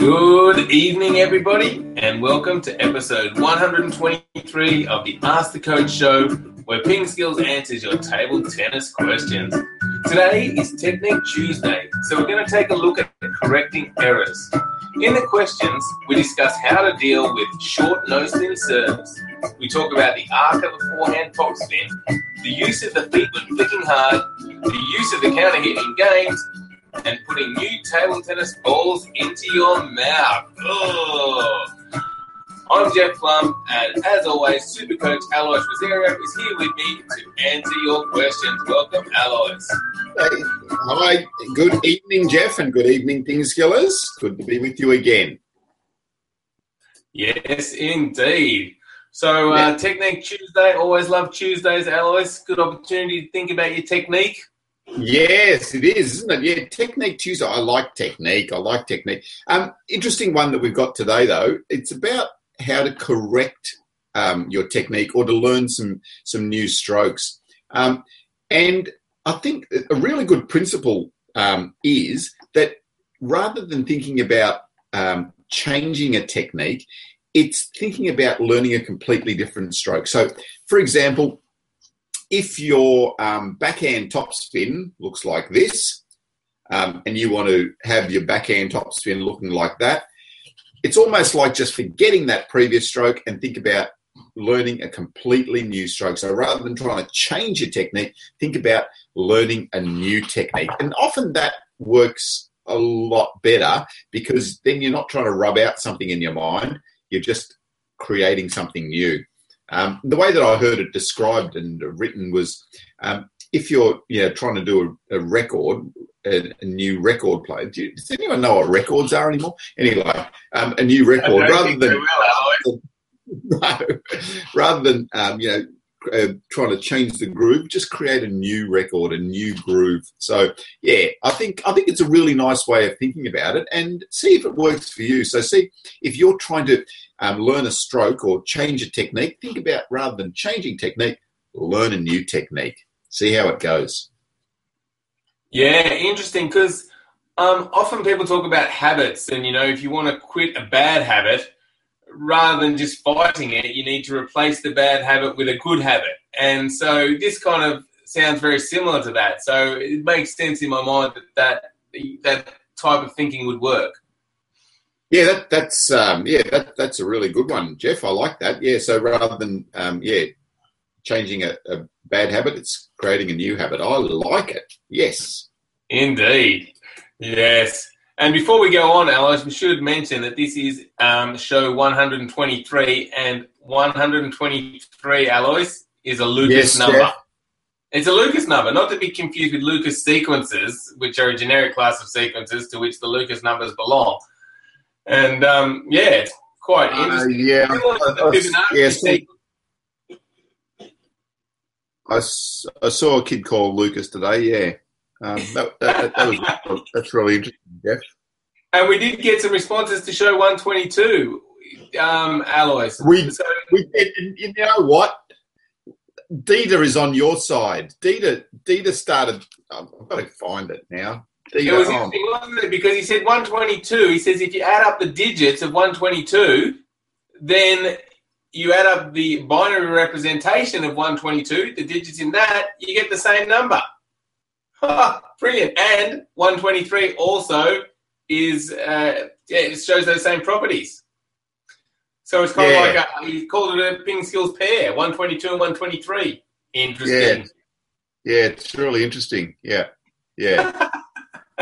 Good evening, everybody, and welcome to episode 123 of the Ask the Coach show, where Ping Skills answers your table tennis questions. Today is Technique Tuesday, so we're going to take a look at correcting errors. In the questions, we discuss how to deal with short no spin serves. We talk about the arc of a forehand top spin, the use of the feet when flicking hard, the use of the counter hitting in games, and putting new table tennis balls into your mouth. Ugh. I'm Jeff Plumb, and as always, Super Coach Alois Rosario is here with me to answer your questions. Welcome, Alois. Hey, hi, good evening, Jeff, and good evening, Ping Skillers. Good to be with you again. Yes, indeed. So, uh, Technique Tuesday, always love Tuesdays, Alois. Good opportunity to think about your technique. Yes, it is, isn't it? Yeah, Technique Tuesday. I like technique. I like technique. Um, interesting one that we've got today, though. It's about how to correct um, your technique or to learn some some new strokes. Um, and I think a really good principle um, is that rather than thinking about um, changing a technique, it's thinking about learning a completely different stroke. So, for example, if your um, backhand topspin looks like this, um, and you want to have your backhand topspin looking like that, it's almost like just forgetting that previous stroke and think about learning a completely new stroke. So rather than trying to change your technique, think about learning a new technique. And often that works a lot better because then you're not trying to rub out something in your mind, you're just creating something new. Um, the way that I heard it described and written was um, if you're you know, trying to do a, a record, a, a, new record player, do you, does anyone know what records are anymore? Anyway, um, a new record rather than. no, rather than um, you know uh, trying to change the groove, just create a new record, a new groove. So yeah, I think I think it's a really nice way of thinking about it, and see if it works for you. So see if you're trying to um, learn a stroke or change a technique, think about rather than changing technique, learn a new technique. See how it goes. Yeah, interesting because um, often people talk about habits, and you know, if you want to quit a bad habit, rather than just fighting it, you need to replace the bad habit with a good habit. And so this kind of sounds very similar to that. So it makes sense in my mind that that, that type of thinking would work. Yeah, that, that's um, yeah, that, that's a really good one, Jeff. I like that. Yeah, so rather than um, yeah, changing a, a bad habit, it's creating a new habit. I like it. Yes, indeed. Yes. And before we go on, Alois, we should mention that this is um, show 123, and 123, Alois, is a Lucas yes, number. Yeah. It's a Lucas number, not to be confused with Lucas sequences, which are a generic class of sequences to which the Lucas numbers belong. And um, yeah, it's quite uh, interesting. yeah, yes. I, I saw a kid called Lucas today. Yeah, um, that, that, that, was that's really interesting, Jeff. And we did get some responses to show 122, um, Alois. We, so, we did, you know what? Dieter is on your side. Dieter, Dieter started. I've got to find it now. Dieter, it was interesting, wasn't it? Because he said 122. He says if you add up the digits of 122, then you add up the binary representation of 122, the digits in that, you get the same number. Brilliant. And 123 also is uh, it shows those same properties. So it's kind yeah. of like a, he called it a ping skills pair, 122 and 123. Interesting. Yeah, yeah it's really interesting. Yeah, yeah.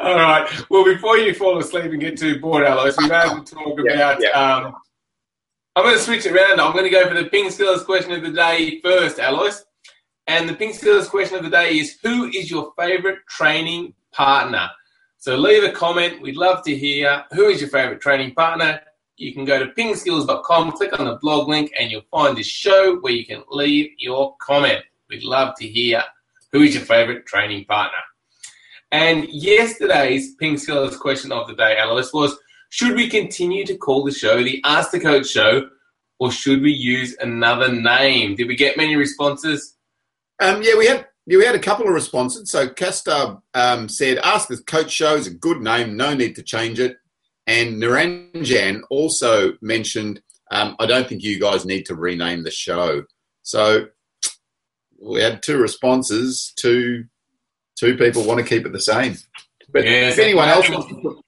All right. Well, before you fall asleep and get too bored, Alois, we have to talk about. Yeah. Um, I'm going to switch it around. I'm going to go for the ping skills question of the day first, Alois. And the Ping Skills question of the day is Who is your favorite training partner? So leave a comment. We'd love to hear who is your favorite training partner. You can go to pingskills.com, click on the blog link, and you'll find this show where you can leave your comment. We'd love to hear who is your favorite training partner. And yesterday's Ping Skills question of the day, Alois, was should we continue to call the show the Ask the Coach Show or should we use another name? Did we get many responses? Um, yeah, we had yeah, we had a couple of responses. So Castor um, said, "Ask the coach show is a good name. No need to change it." And Naranjan also mentioned, um, "I don't think you guys need to rename the show." So we had two responses. Two two people want to keep it the same. But Yes, if anyone else wants to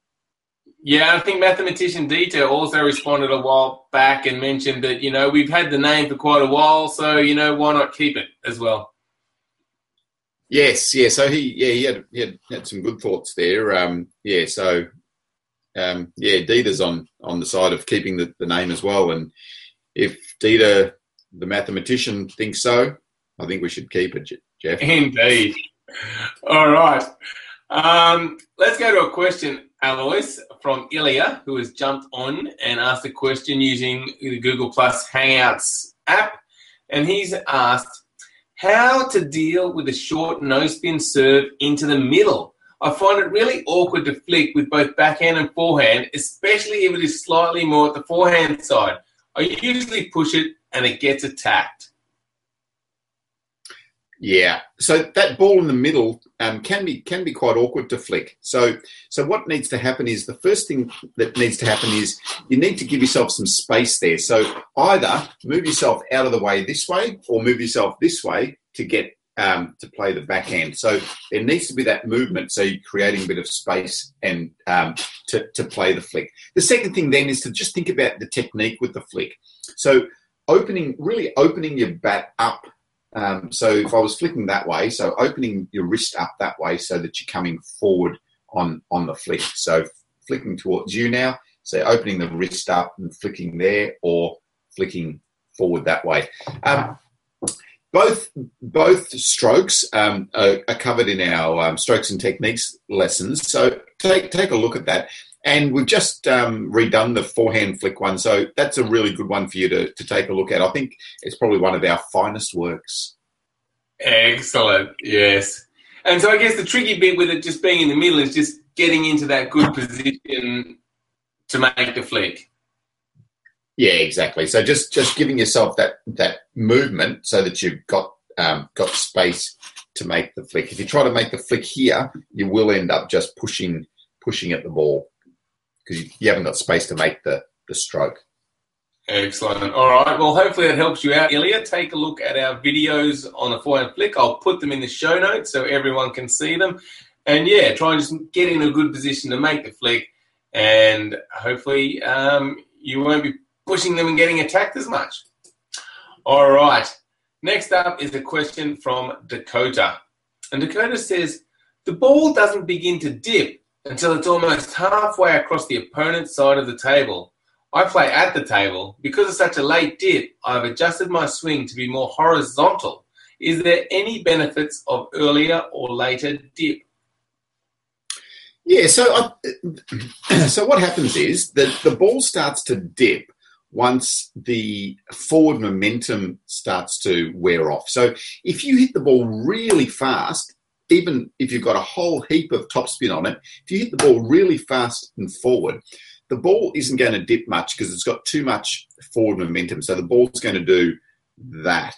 Yeah, I think mathematician Dieter also responded a while back and mentioned that you know we've had the name for quite a while, so you know why not keep it as well. Yes, yeah. So he, yeah, he had, he had, had some good thoughts there. Um, yeah, so um, yeah, Dieter's on on the side of keeping the, the name as well. And if Dieter, the mathematician, thinks so, I think we should keep it, Jeff. Indeed. All right. Um, let's go to a question, Alois, from Ilya, who has jumped on and asked a question using the Google Plus Hangouts app. And he's asked how to deal with a short no spin serve into the middle. I find it really awkward to flick with both backhand and forehand, especially if it is slightly more at the forehand side. I usually push it and it gets attacked. Yeah. So that ball in the middle um, can be can be quite awkward to flick. So so what needs to happen is the first thing that needs to happen is you need to give yourself some space there. So either move yourself out of the way this way or move yourself this way to get um, to play the backhand. So there needs to be that movement. So you're creating a bit of space and um, to, to play the flick. The second thing then is to just think about the technique with the flick. So opening, really opening your bat up. Um, so if I was flicking that way, so opening your wrist up that way so that you're coming forward on on the flick. So flicking towards you now. So opening the wrist up and flicking there, or flicking forward that way. Um, both both strokes um, are, are, covered in our um, strokes and techniques lessons. So take take a look at that. And we've just um, redone the forehand flick one, so that's a really good one for you to, to take a look at. I think it's probably one of our finest works. Excellent, yes. And so I guess the tricky bit with it just being in the middle is just getting into that good position to make the flick. Yeah, exactly. So just just giving yourself that that movement so that you've got um, got space to make the flick. If you try to make the flick here, you will end up just pushing pushing at the ball because you, you haven't got space to make the the stroke. Excellent. All right. Well, hopefully that helps you out, Ilya. Take a look at our videos on the forehand flick. I'll put them in the show notes so everyone can see them. And yeah, try and just get in a good position to make the flick, and hopefully um, you won't be pushing them and getting attacked as much. All right. Next up is a question from Dakota. And Dakota says, the ball doesn't begin to dip until it's almost halfway across the opponent's side of the table. I play at the table. Because of such a late dip, I've adjusted my swing to be more horizontal. Is there any benefits of earlier or later dip? Yeah, so I, so what happens is that the ball starts to dip once the forward momentum starts to wear off. So if you hit the ball really fast, even if you've got a whole heap of topspin on it, if you hit the ball really fast and forward, the ball isn't going to dip much because it's got too much forward momentum. So the ball's going to do that.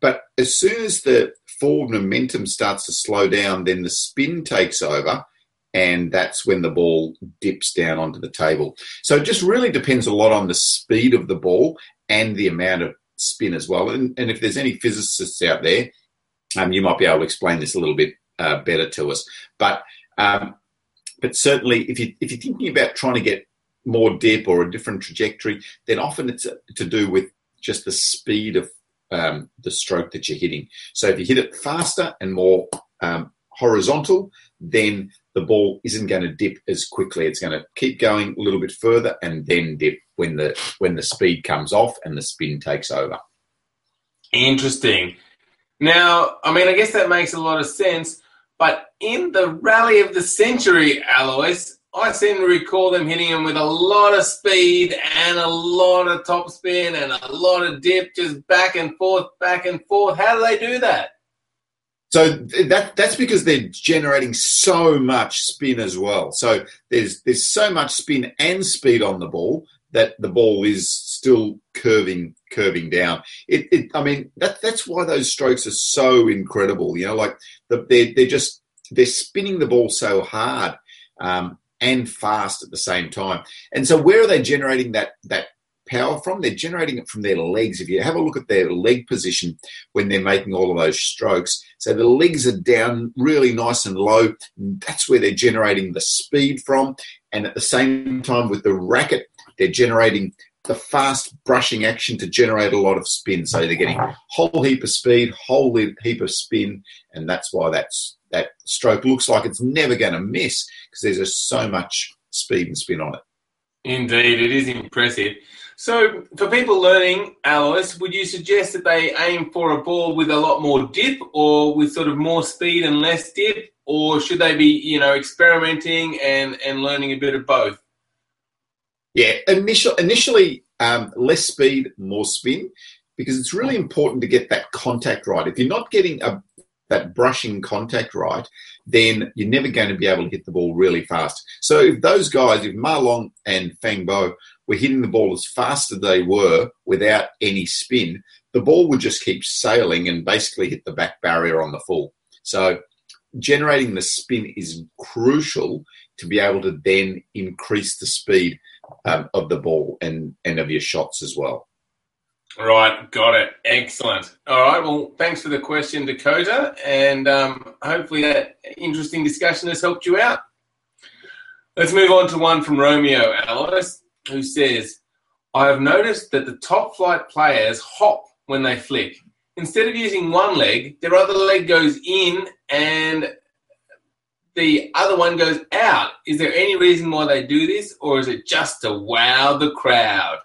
But as soon as the forward momentum starts to slow down, then the spin takes over and that's when the ball dips down onto the table. So it just really depends a lot on the speed of the ball and the amount of spin as well. And, and if there's any physicists out there, um, you might be able to explain this a little bit uh, better to us. But um, but certainly, if you if you're thinking about trying to get more dip or a different trajectory, then often it's to do with just the speed of um, the stroke that you're hitting. So if you hit it faster and more um, horizontal, then the ball isn't going to dip as quickly. It's going to keep going a little bit further and then dip when the when the speed comes off and the spin takes over. Interesting. Now, I mean, I guess that makes a lot of sense. But in the rally of the century, Alois, I seem to recall them hitting him with a lot of speed and a lot of topspin and a lot of dip, just back and forth, back and forth. How do they do that? So that that's because they're generating so much spin as well. So there's there's so much spin and speed on the ball that the ball is still curving curving down. It, it I mean that that's why those strokes are so incredible. You know, like the, they're they're just they're spinning the ball so hard um, and fast at the same time. And so where are they generating that that power from? They're generating it from their legs. If you have a look at their leg position when they're making all of those strokes, so the legs are down really nice and low. That's where they're generating the speed from. And at the same time, with the racket, they're generating the fast brushing action to generate a lot of spin. So they're getting whole heap of speed, whole heap of spin, and that's why that's that stroke looks like it's never going to miss because there's just so much speed and spin on it. Indeed, it is impressive. So, for people learning, Alois, would you suggest that they aim for a ball with a lot more dip, or with sort of more speed and less dip, or should they be, you know, experimenting and and learning a bit of both? Yeah, initial, initially um, less speed, more spin, because it's really important to get that contact right. If you're not getting a, that brushing contact right, then you're never going to be able to hit the ball really fast. So if those guys, if Ma Long and Fang Bo were hitting the ball as fast as they were without any spin, the ball would just keep sailing and basically hit the back barrier on the full. So generating the spin is crucial to be able to then increase the speed um, of the ball and, and of your shots as well. Right, got it. Excellent. All right, well, thanks for the question, Dakota, and um, hopefully that interesting discussion has helped you out. Let's move on to one from Romeo Alice, who says, I have noticed that the top flight players hop when they flick. Instead of using one leg, their other leg goes in and the other one goes out. Is there any reason why they do this, or is it just to wow the crowd?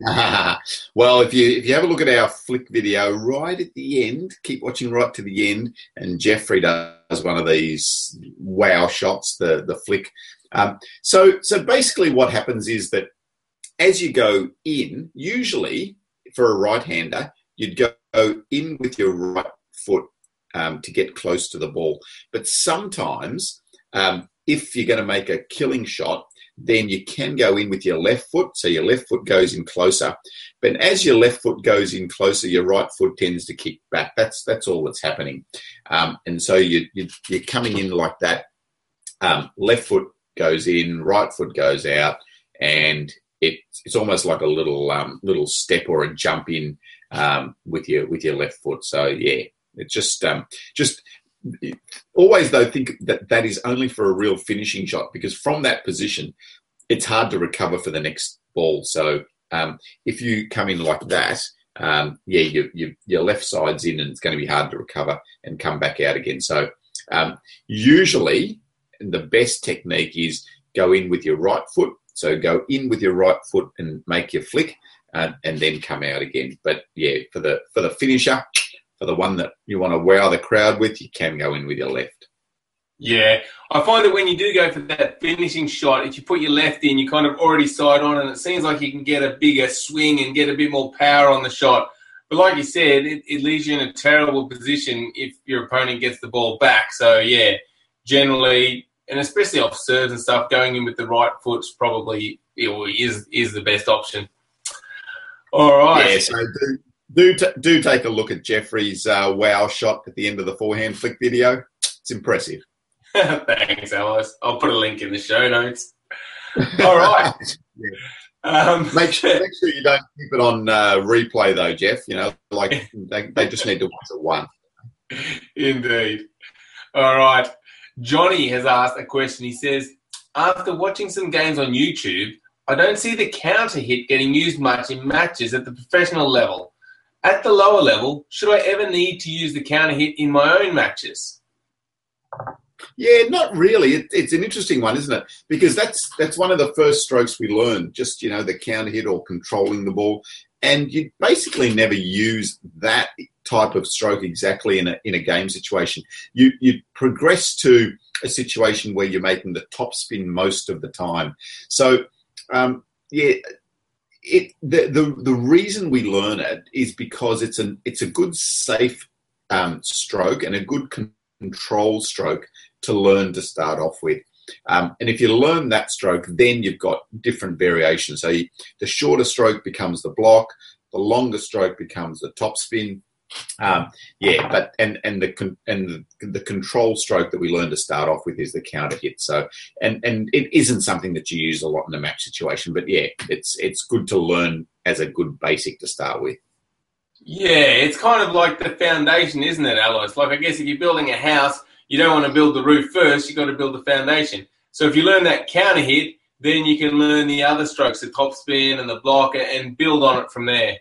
well, if you if you have a look at our flick video right at the end, keep watching right to the end, and Jeffrey does one of these wow shots, the the flick. Um, so so basically, what happens is that as you go in, usually for a right hander, you'd go in with your right foot um, to get close to the ball. But sometimes, um, if you're going to make a killing shot, then you can go in with your left foot. So your left foot goes in closer. But as your left foot goes in closer, your right foot tends to kick back. That's that's all that's happening. Um, and so you, you, are coming in like that. Um, left foot goes in, right foot goes out, and it, it's almost like a little um, little step or a jump in um, with your with your left foot. So yeah, it's just um, just always though think that that is only for a real finishing shot because from that position, it's hard to recover for the next ball. So um, if you come in like that, um, yeah, you, you, your left side's in and it's going to be hard to recover and come back out again. So um, usually the best technique is go in with your right foot. So go in with your right foot and make your flick. Uh, and then come out again. But yeah, for the for the finisher, for the one that you want to wow the crowd with, you can go in with your left. Yeah, I find that when you do go for that finishing shot, if you put your left in, you kind of already side on, and it seems like you can get a bigger swing and get a bit more power on the shot. But like you said, it, it leaves you in a terrible position if your opponent gets the ball back. So yeah, generally, and especially off serves and stuff, going in with the right foot's probably is is the best option. All right. Yeah, so do, do, t- do take a look at Jeffrey's uh, wow shot at the end of the forehand flick video. It's impressive. Thanks, Alois. I'll put a link in the show notes. All right. yeah. Um, make sure make sure you don't keep it on uh, replay though, Jeff. You know, like they, they just need to watch it once. Indeed. All right. Johnny has asked a question. He says, after watching some games on YouTube, I don't see the counter hit getting used much in matches at the professional level. At the lower level, should I ever need to use the counter hit in my own matches? Yeah, not really. It, it's an interesting one, isn't it? Because that's that's one of the first strokes we learn. Just you know, the counter hit or controlling the ball, and you basically never use that type of stroke exactly in a in a game situation. You you progress to a situation where you're making the top spin most of the time. So um, yeah, it the, the the reason we learn it is because it's an it's a good safe um, stroke and a good control stroke to learn to start off with. Um, and if you learn that stroke, then you've got different variations. So you, the shorter stroke becomes the block, the longer stroke becomes the top spin. Um, yeah, but and and the and the, the control stroke that we learn to start off with is the counter hit. So and and it isn't something that you use a lot in a match situation, but yeah, it's it's good to learn as a good basic to start with. Yeah, it's kind of like the foundation, isn't it, Alois? Like I guess if you're building a house, you don't want to build the roof first. You've got to build the foundation. So if you learn that counter hit, then you can learn the other strokes, the top spin and the block, and build on it from there.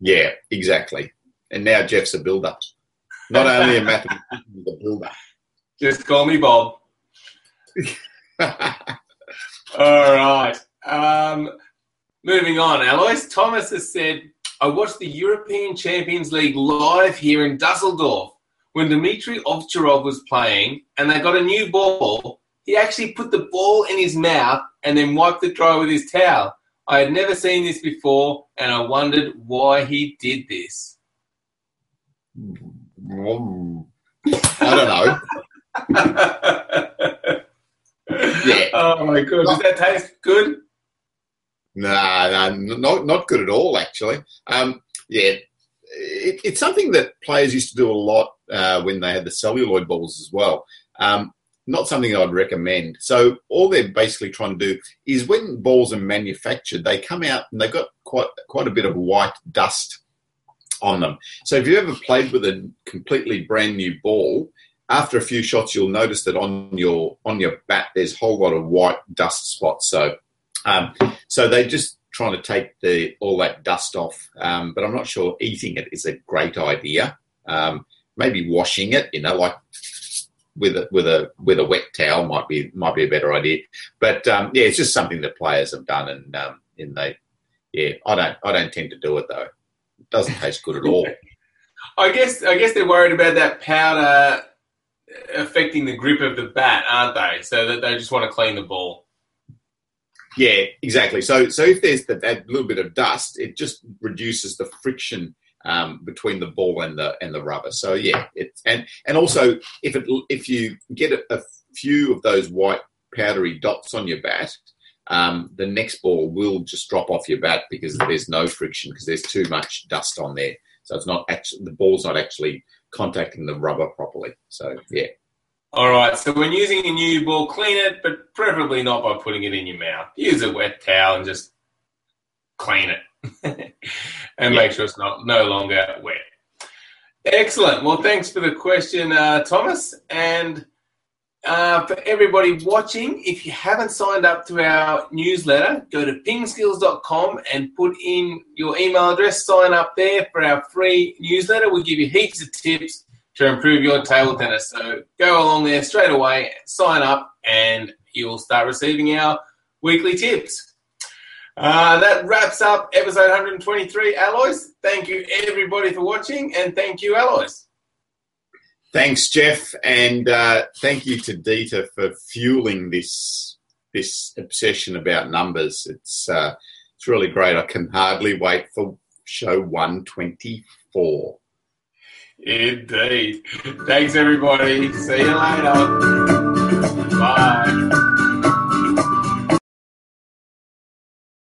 Yeah, exactly. And now Jeff's a builder. Not only a mathematician, but a builder. Just call me Bob. All right. Um, moving on, Alois. Thomas has said, I watched the European Champions League live here in Dusseldorf when Dmitry Ovcharov was playing and they got a new ball. He actually put the ball in his mouth and then wiped the dry with his towel. I had never seen this before and I wondered why he did this. I don't know. yeah. Oh my god, does that taste good? Nah, nah, not not good at all. Actually, um, yeah, it, it's something that players used to do a lot uh, when they had the celluloid balls as well. Um, not something I'd recommend. So all they're basically trying to do is when balls are manufactured, they come out and they've got quite quite a bit of white dust on them. So if you ever played with a completely brand new ball, after a few shots, you'll notice that on your on your bat there's a whole lot of white dust spots. So um, so they're just trying to take the all that dust off. Um, but I'm not sure eating it is a great idea. Um, maybe washing it, you know, like with a with a with a wet towel might be might be a better idea. But um, yeah, it's just something that players have done, and um, and they yeah, I don't I don't tend to do it though doesn't taste good at all. I guess I guess they're worried about that powder affecting the grip of the bat, aren't they? So that they just want to clean the ball. Yeah, exactly. So so if there's that, that little bit of dust, it just reduces the friction um, between the ball and the and the rubber. So yeah, it's and and also if it if you get a, a few of those white powdery dots on your bat, um, the next ball will just drop off your bat because there's no friction because there's too much dust on there. So it's not actually the ball's not actually contacting the rubber properly. So yeah. All right. So when using a new ball, clean it, but preferably not by putting it in your mouth. Use a wet towel and just clean it, and yeah. make sure it's not no longer wet. Excellent. Well, thanks for the question, uh, Thomas, and uh, for everybody watching, if you haven't signed up to our newsletter, go to pingskills.com and put in your email address, sign up there for our free newsletter. We give you heaps of tips to improve your table tennis. So go along there straight away, sign up, and you'll start receiving our weekly tips. Uh, that wraps up episode 123. Alois. thank you everybody for watching, and thank you, Alois. Thanks, Jeff, and uh, thank you to Dieter for fueling this this obsession about numbers. It's uh, it's really great. I can hardly wait for show one twenty four. Indeed. Thanks, everybody. See you later.